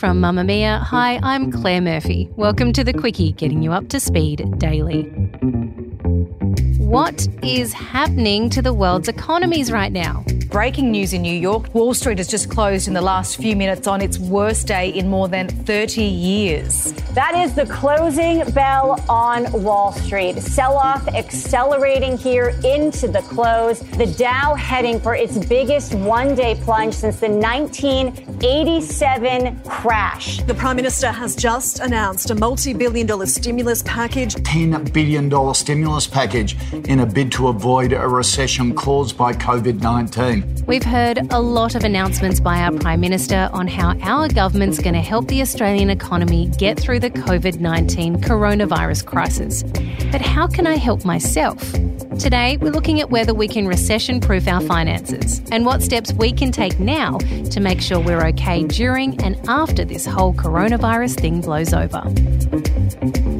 From Mamamia. hi, I'm mm. Claire Murphy. Welcome to the Quicky, getting you up to speed daily. What is happening to the world's economies right now? Breaking news in New York Wall Street has just closed in the last few minutes on its worst day in more than 30 years. That is the closing bell on Wall Street. Sell off accelerating here into the close. The Dow heading for its biggest one day plunge since the 1987 crash. The Prime Minister has just announced a multi billion dollar stimulus package. $10 billion stimulus package in a bid to avoid a recession caused by COVID 19. We've heard a lot of announcements by our Prime Minister on how our government's going to help the Australian economy get through the COVID 19 coronavirus crisis. But how can I help myself? Today, we're looking at whether we can recession proof our finances and what steps we can take now to make sure we're okay during and after this whole coronavirus thing blows over.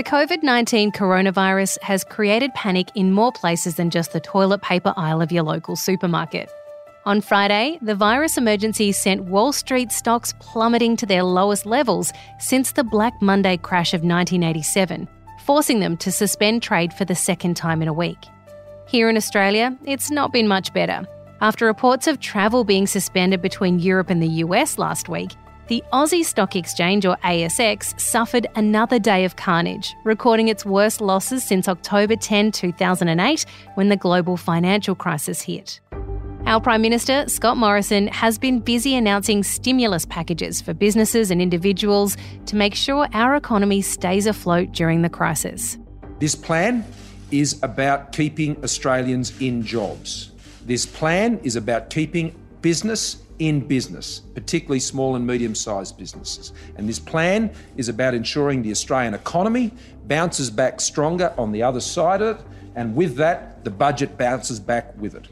The COVID 19 coronavirus has created panic in more places than just the toilet paper aisle of your local supermarket. On Friday, the virus emergency sent Wall Street stocks plummeting to their lowest levels since the Black Monday crash of 1987, forcing them to suspend trade for the second time in a week. Here in Australia, it's not been much better. After reports of travel being suspended between Europe and the US last week, the Aussie Stock Exchange, or ASX, suffered another day of carnage, recording its worst losses since October 10, 2008, when the global financial crisis hit. Our Prime Minister, Scott Morrison, has been busy announcing stimulus packages for businesses and individuals to make sure our economy stays afloat during the crisis. This plan is about keeping Australians in jobs. This plan is about keeping business in business, particularly small and medium sized businesses. And this plan is about ensuring the Australian economy bounces back stronger on the other side of it, and with that, the budget bounces back with it.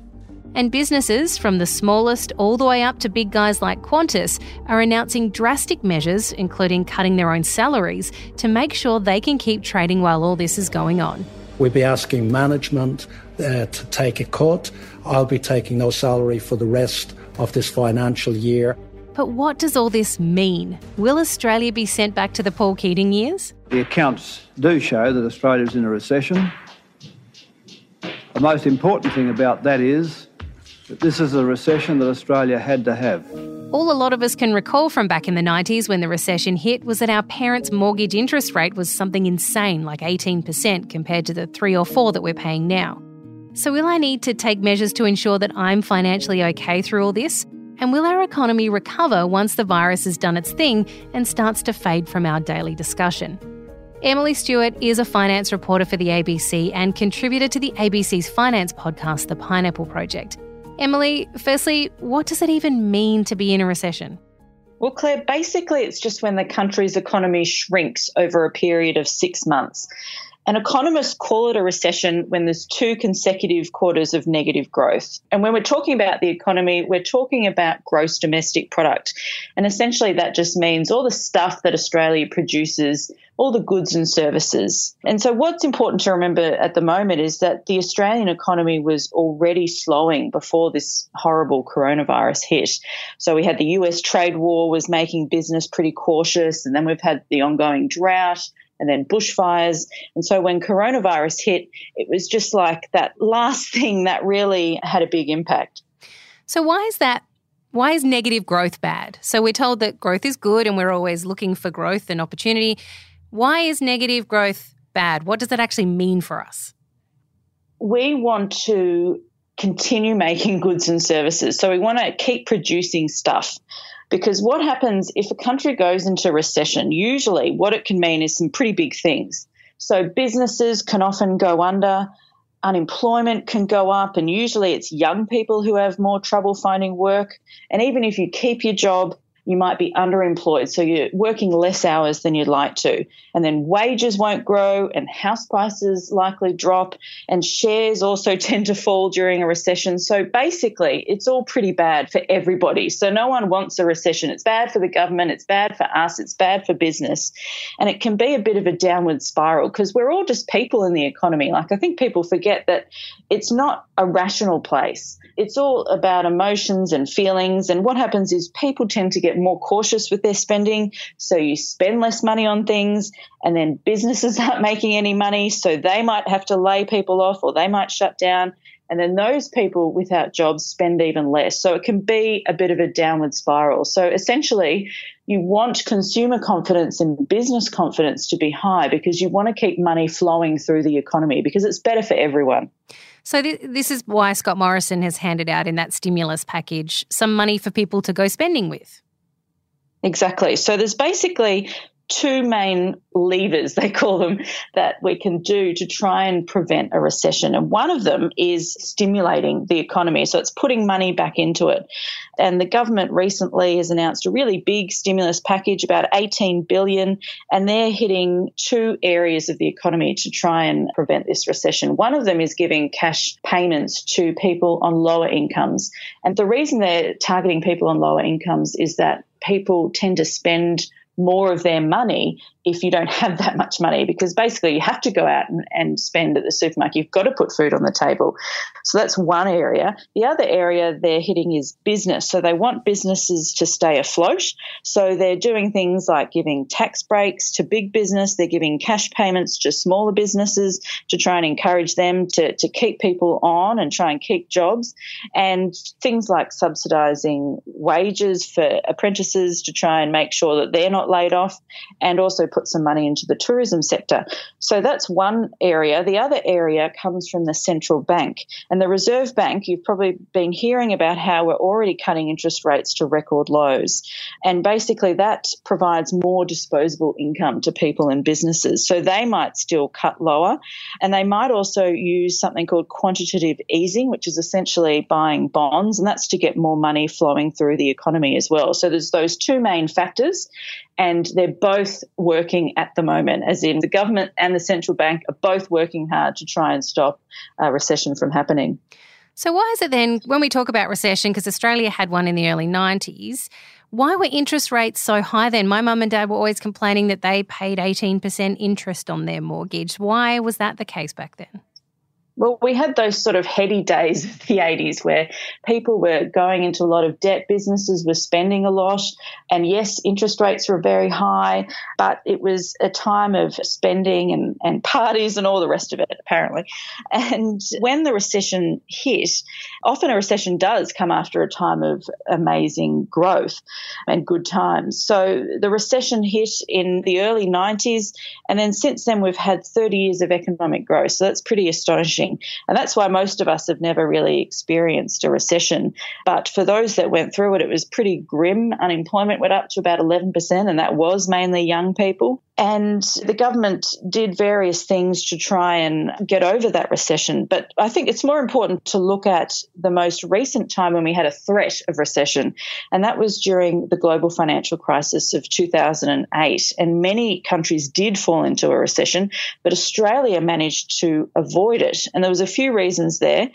And businesses, from the smallest all the way up to big guys like Qantas, are announcing drastic measures, including cutting their own salaries, to make sure they can keep trading while all this is going on. We'll be asking management uh, to take a cut. I'll be taking no salary for the rest of this financial year. But what does all this mean? Will Australia be sent back to the Paul Keating years? The accounts do show that Australia is in a recession. The most important thing about that is that this is a recession that Australia had to have. All a lot of us can recall from back in the 90s when the recession hit was that our parents' mortgage interest rate was something insane, like 18% compared to the 3 or 4 that we're paying now. So, will I need to take measures to ensure that I'm financially okay through all this? And will our economy recover once the virus has done its thing and starts to fade from our daily discussion? Emily Stewart is a finance reporter for the ABC and contributor to the ABC's finance podcast, The Pineapple Project. Emily, firstly, what does it even mean to be in a recession? Well, Claire, basically, it's just when the country's economy shrinks over a period of six months. And economists call it a recession when there's two consecutive quarters of negative growth. And when we're talking about the economy, we're talking about gross domestic product. And essentially, that just means all the stuff that Australia produces, all the goods and services. And so, what's important to remember at the moment is that the Australian economy was already slowing before this horrible coronavirus hit. So, we had the US trade war was making business pretty cautious, and then we've had the ongoing drought and then bushfires. And so when coronavirus hit, it was just like that last thing that really had a big impact. So, why is that? Why is negative growth bad? So, we're told that growth is good and we're always looking for growth and opportunity. Why is negative growth bad? What does that actually mean for us? We want to continue making goods and services. So, we want to keep producing stuff. Because what happens if a country goes into recession? Usually, what it can mean is some pretty big things. So, businesses can often go under, unemployment can go up, and usually it's young people who have more trouble finding work. And even if you keep your job, you might be underemployed, so you're working less hours than you'd like to. And then wages won't grow, and house prices likely drop, and shares also tend to fall during a recession. So basically, it's all pretty bad for everybody. So no one wants a recession. It's bad for the government, it's bad for us, it's bad for business. And it can be a bit of a downward spiral because we're all just people in the economy. Like, I think people forget that it's not a rational place. It's all about emotions and feelings. And what happens is people tend to get more cautious with their spending. So you spend less money on things, and then businesses aren't making any money. So they might have to lay people off or they might shut down. And then those people without jobs spend even less. So it can be a bit of a downward spiral. So essentially, you want consumer confidence and business confidence to be high because you want to keep money flowing through the economy because it's better for everyone. So, th- this is why Scott Morrison has handed out in that stimulus package some money for people to go spending with. Exactly. So there's basically two main levers, they call them, that we can do to try and prevent a recession. And one of them is stimulating the economy. So it's putting money back into it. And the government recently has announced a really big stimulus package, about 18 billion, and they're hitting two areas of the economy to try and prevent this recession. One of them is giving cash payments to people on lower incomes. And the reason they're targeting people on lower incomes is that people tend to spend more of their money if you don't have that much money because basically you have to go out and, and, spend at the supermarket. You've got to put food on the table. So that's one area. The other area they're hitting is business. So they want businesses to stay afloat. So they're doing things like giving tax breaks to big business. They're giving cash payments to smaller businesses to try and encourage them to, to keep people on and try and keep jobs. And things like subsidizing wages for apprentices to try and make sure that they're not laid off and also put some money into the tourism sector. So that's one area. The other area comes from the central bank. And the Reserve Bank, you've probably been hearing about how we're already cutting interest rates to record lows. And basically, that provides more disposable income to people and businesses. So they might still cut lower. And they might also use something called quantitative easing, which is essentially buying bonds. And that's to get more money flowing through the economy as well. So there's those two main factors and they're both working at the moment, as in the government and the central bank are both working hard to try and stop a recession from happening. So, why is it then, when we talk about recession, because Australia had one in the early 90s, why were interest rates so high then? My mum and dad were always complaining that they paid 18% interest on their mortgage. Why was that the case back then? Well, we had those sort of heady days of the 80s where people were going into a lot of debt, businesses were spending a lot, and yes, interest rates were very high, but it was a time of spending and, and parties and all the rest of it, apparently. And when the recession hit, often a recession does come after a time of amazing growth and good times. So the recession hit in the early 90s, and then since then we've had 30 years of economic growth. So that's pretty astonishing. And that's why most of us have never really experienced a recession. But for those that went through it, it was pretty grim. Unemployment went up to about 11%, and that was mainly young people. And the government did various things to try and get over that recession. But I think it's more important to look at the most recent time when we had a threat of recession. And that was during the global financial crisis of 2008. And many countries did fall into a recession, but Australia managed to avoid it. And there was a few reasons there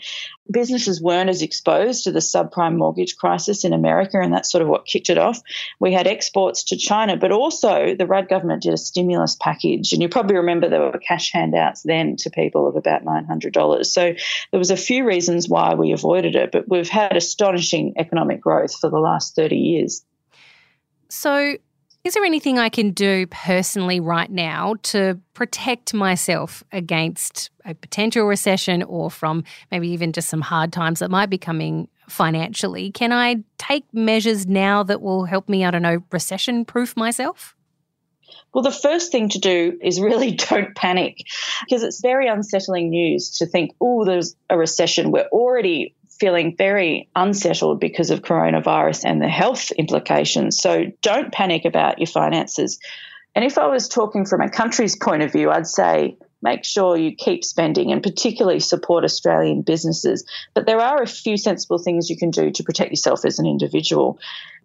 businesses weren't as exposed to the subprime mortgage crisis in America, and that's sort of what kicked it off. We had exports to China, but also the Rudd government did a stimulus package, and you probably remember there were cash handouts then to people of about $900. So there was a few reasons why we avoided it, but we've had astonishing economic growth for the last 30 years. So Is there anything I can do personally right now to protect myself against a potential recession or from maybe even just some hard times that might be coming financially? Can I take measures now that will help me, I don't know, recession proof myself? Well, the first thing to do is really don't panic because it's very unsettling news to think, oh, there's a recession. We're already feeling very unsettled because of coronavirus and the health implications. So don't panic about your finances. And if I was talking from a country's point of view, I'd say make sure you keep spending and particularly support Australian businesses. But there are a few sensible things you can do to protect yourself as an individual.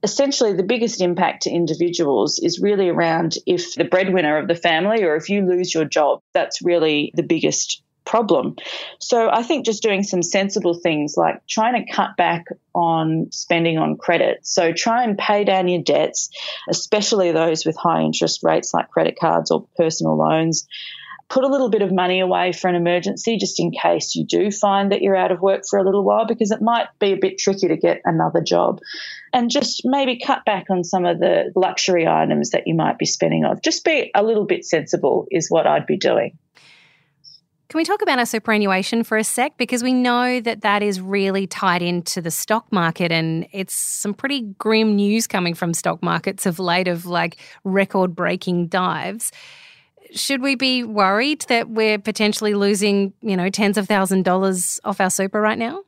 Essentially, the biggest impact to individuals is really around if the breadwinner of the family or if you lose your job, that's really the biggest problem. So I think just doing some sensible things like trying to cut back on spending on credit. So try and pay down your debts, especially those with high interest rates like credit cards or personal loans. Put a little bit of money away for an emergency just in case you do find that you're out of work for a little while because it might be a bit tricky to get another job. And just maybe cut back on some of the luxury items that you might be spending on. Just be a little bit sensible, is what I'd be doing. Can we talk about our superannuation for a sec? Because we know that that is really tied into the stock market, and it's some pretty grim news coming from stock markets of late of like record breaking dives. Should we be worried that we're potentially losing, you know, tens of thousand dollars off our super right now?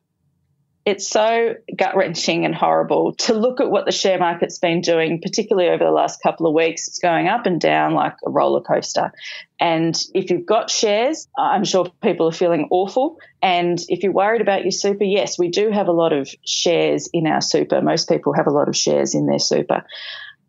It's so gut wrenching and horrible to look at what the share market's been doing, particularly over the last couple of weeks. It's going up and down like a roller coaster. And if you've got shares, I'm sure people are feeling awful. And if you're worried about your super, yes, we do have a lot of shares in our super. Most people have a lot of shares in their super.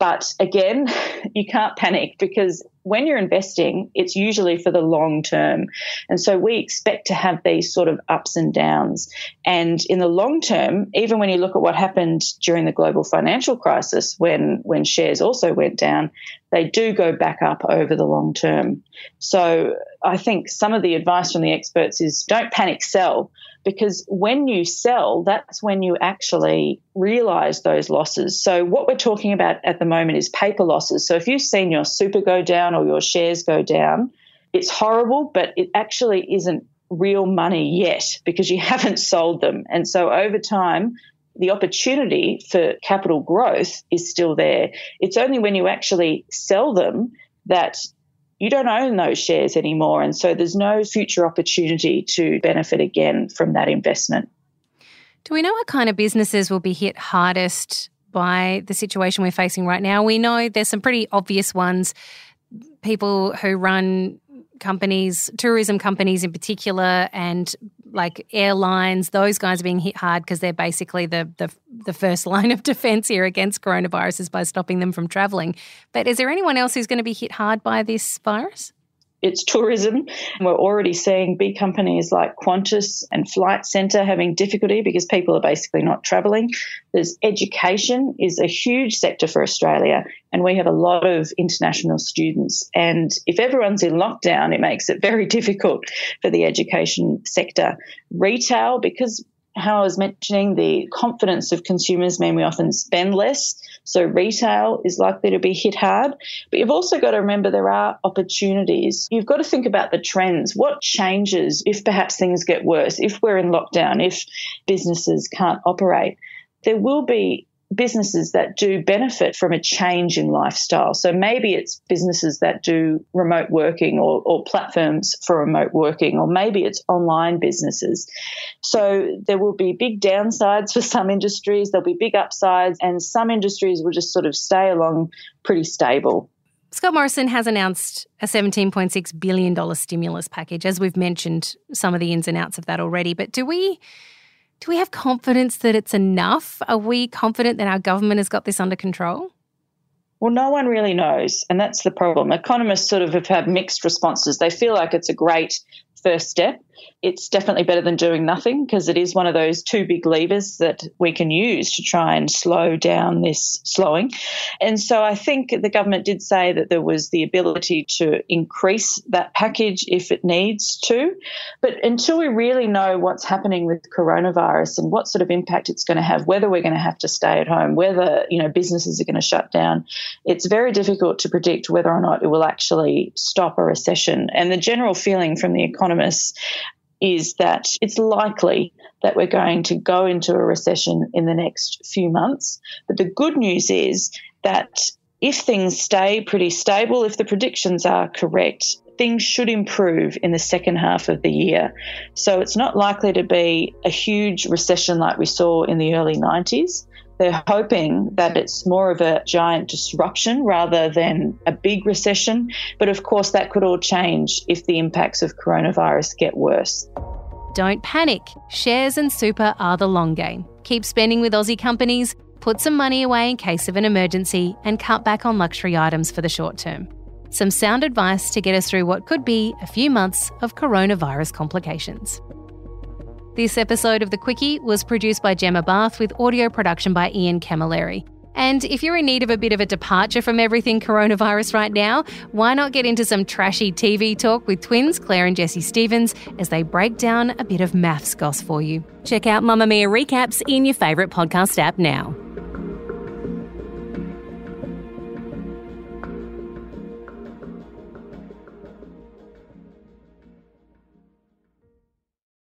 But again, you can't panic because when you're investing, it's usually for the long term. And so we expect to have these sort of ups and downs. And in the long term, even when you look at what happened during the global financial crisis, when, when shares also went down, they do go back up over the long term. So I think some of the advice from the experts is don't panic sell because when you sell, that's when you actually realize those losses. So what we're talking about at the moment is paper losses. So if you've seen your super go down or your shares go down, it's horrible, but it actually isn't real money yet because you haven't sold them. And so over time, the opportunity for capital growth is still there. It's only when you actually sell them that you don't own those shares anymore. And so there's no future opportunity to benefit again from that investment. Do we know what kind of businesses will be hit hardest by the situation we're facing right now? We know there's some pretty obvious ones. People who run companies, tourism companies in particular, and like airlines, those guys are being hit hard because they're basically the, the the first line of defense here against coronaviruses by stopping them from traveling. But is there anyone else who's going to be hit hard by this virus? It's tourism. We're already seeing big companies like Qantas and Flight Centre having difficulty because people are basically not travelling. There's education is a huge sector for Australia, and we have a lot of international students. And if everyone's in lockdown, it makes it very difficult for the education sector. Retail, because how I was mentioning, the confidence of consumers mean we often spend less. So retail is likely to be hit hard. But you've also got to remember there are opportunities. You've got to think about the trends. What changes if perhaps things get worse, if we're in lockdown, if businesses can't operate? There will be businesses that do benefit from a change in lifestyle. So maybe it's businesses that do remote working or, or, platforms for remote working, or maybe it's online businesses. So there will be big downsides for some industries, there'll be big upsides, and some industries will just sort of stay along pretty stable. Scott Morrison has announced a $17.6 billion stimulus package. As we've mentioned, some of the ins and outs of that already. But do we do we have confidence that it's enough? Are we confident that our government has got this under control? Well, no one really knows. And that's the problem. Economists sort of have had mixed responses. They feel like it's a great first step. It's definitely better than doing nothing because it is one of those two big levers that we can use to try and slow down this slowing. And so I think the government did say that there was the ability to increase that package if it needs to. But until we really know what's happening with coronavirus and what sort of impact it's going to have, whether we're going to have to stay at home, whether, you know, businesses are going to shut down, it's very difficult to predict whether or not it will actually stop a recession. And the general feeling from the economists is that it's likely that we're going to go into a recession in the next few months. But the good news is that if things stay pretty stable, if the predictions are correct, things should improve in the second half of the year. So it's not likely to be a huge recession like we saw in the early 90s. They're hoping that it's more of a giant disruption rather than a big recession. But of course, that could all change if the impacts of coronavirus get worse. Don't panic. Shares and super are the long game. Keep spending with Aussie companies, put some money away in case of an emergency, and cut back on luxury items for the short term. Some sound advice to get us through what could be a few months of coronavirus complications. This episode of The Quicky was produced by Gemma Bath with audio production by Ian Camilleri. And if you're in need of a bit of a departure from everything coronavirus right now, why not get into some trashy TV talk with twins Claire and Jessie Stephens as they break down a bit of MAFS goss for you? Check out Mamamia recaps in your favourite podcast app now.